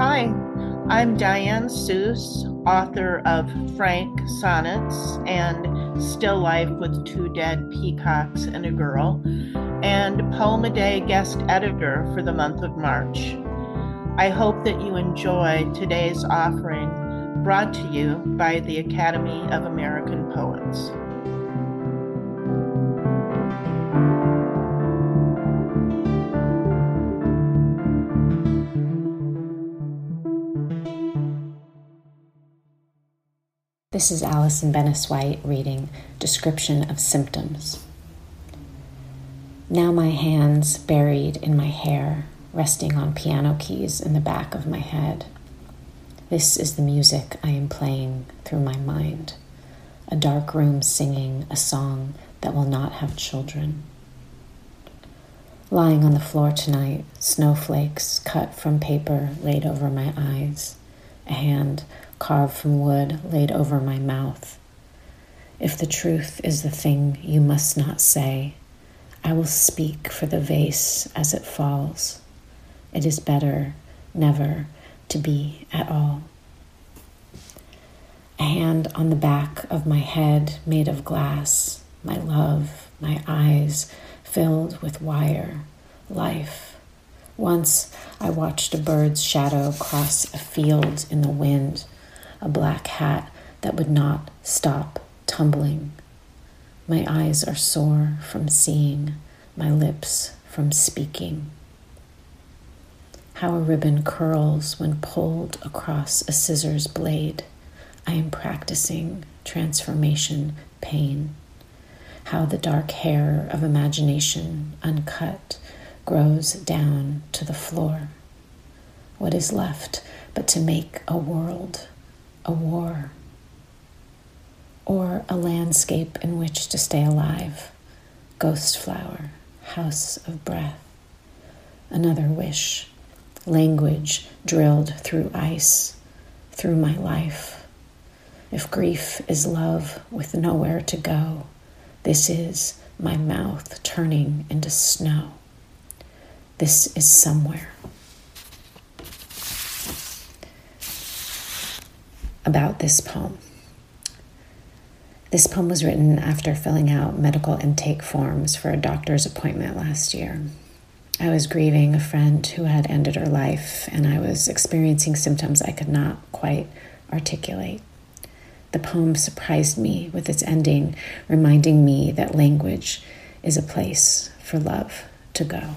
Hi, I'm Diane Seuss, author of Frank Sonnets and Still Life with Two Dead Peacocks and a Girl, and Poem a Day guest editor for the month of March. I hope that you enjoy today's offering brought to you by the Academy of American Poets. This is Allison Benis White reading Description of Symptoms. Now my hands buried in my hair, resting on piano keys in the back of my head. This is the music I am playing through my mind. A dark room singing a song that will not have children. Lying on the floor tonight, snowflakes cut from paper laid over my eyes, a hand carved from wood laid over my mouth. If the truth is the thing you must not say, I will speak for the vase as it falls. It is better never to be at all. A hand on the back of my head made of glass, my love, my eyes filled with wire, life. Once I watched a bird's shadow cross a field in the wind a black hat that would not stop tumbling. My eyes are sore from seeing, my lips from speaking. How a ribbon curls when pulled across a scissors blade. I am practicing transformation pain. How the dark hair of imagination, uncut, grows down to the floor. What is left but to make a world? A war, or a landscape in which to stay alive, ghost flower, house of breath. Another wish, language drilled through ice, through my life. If grief is love with nowhere to go, this is my mouth turning into snow. This is somewhere. About this poem. This poem was written after filling out medical intake forms for a doctor's appointment last year. I was grieving a friend who had ended her life, and I was experiencing symptoms I could not quite articulate. The poem surprised me with its ending, reminding me that language is a place for love to go.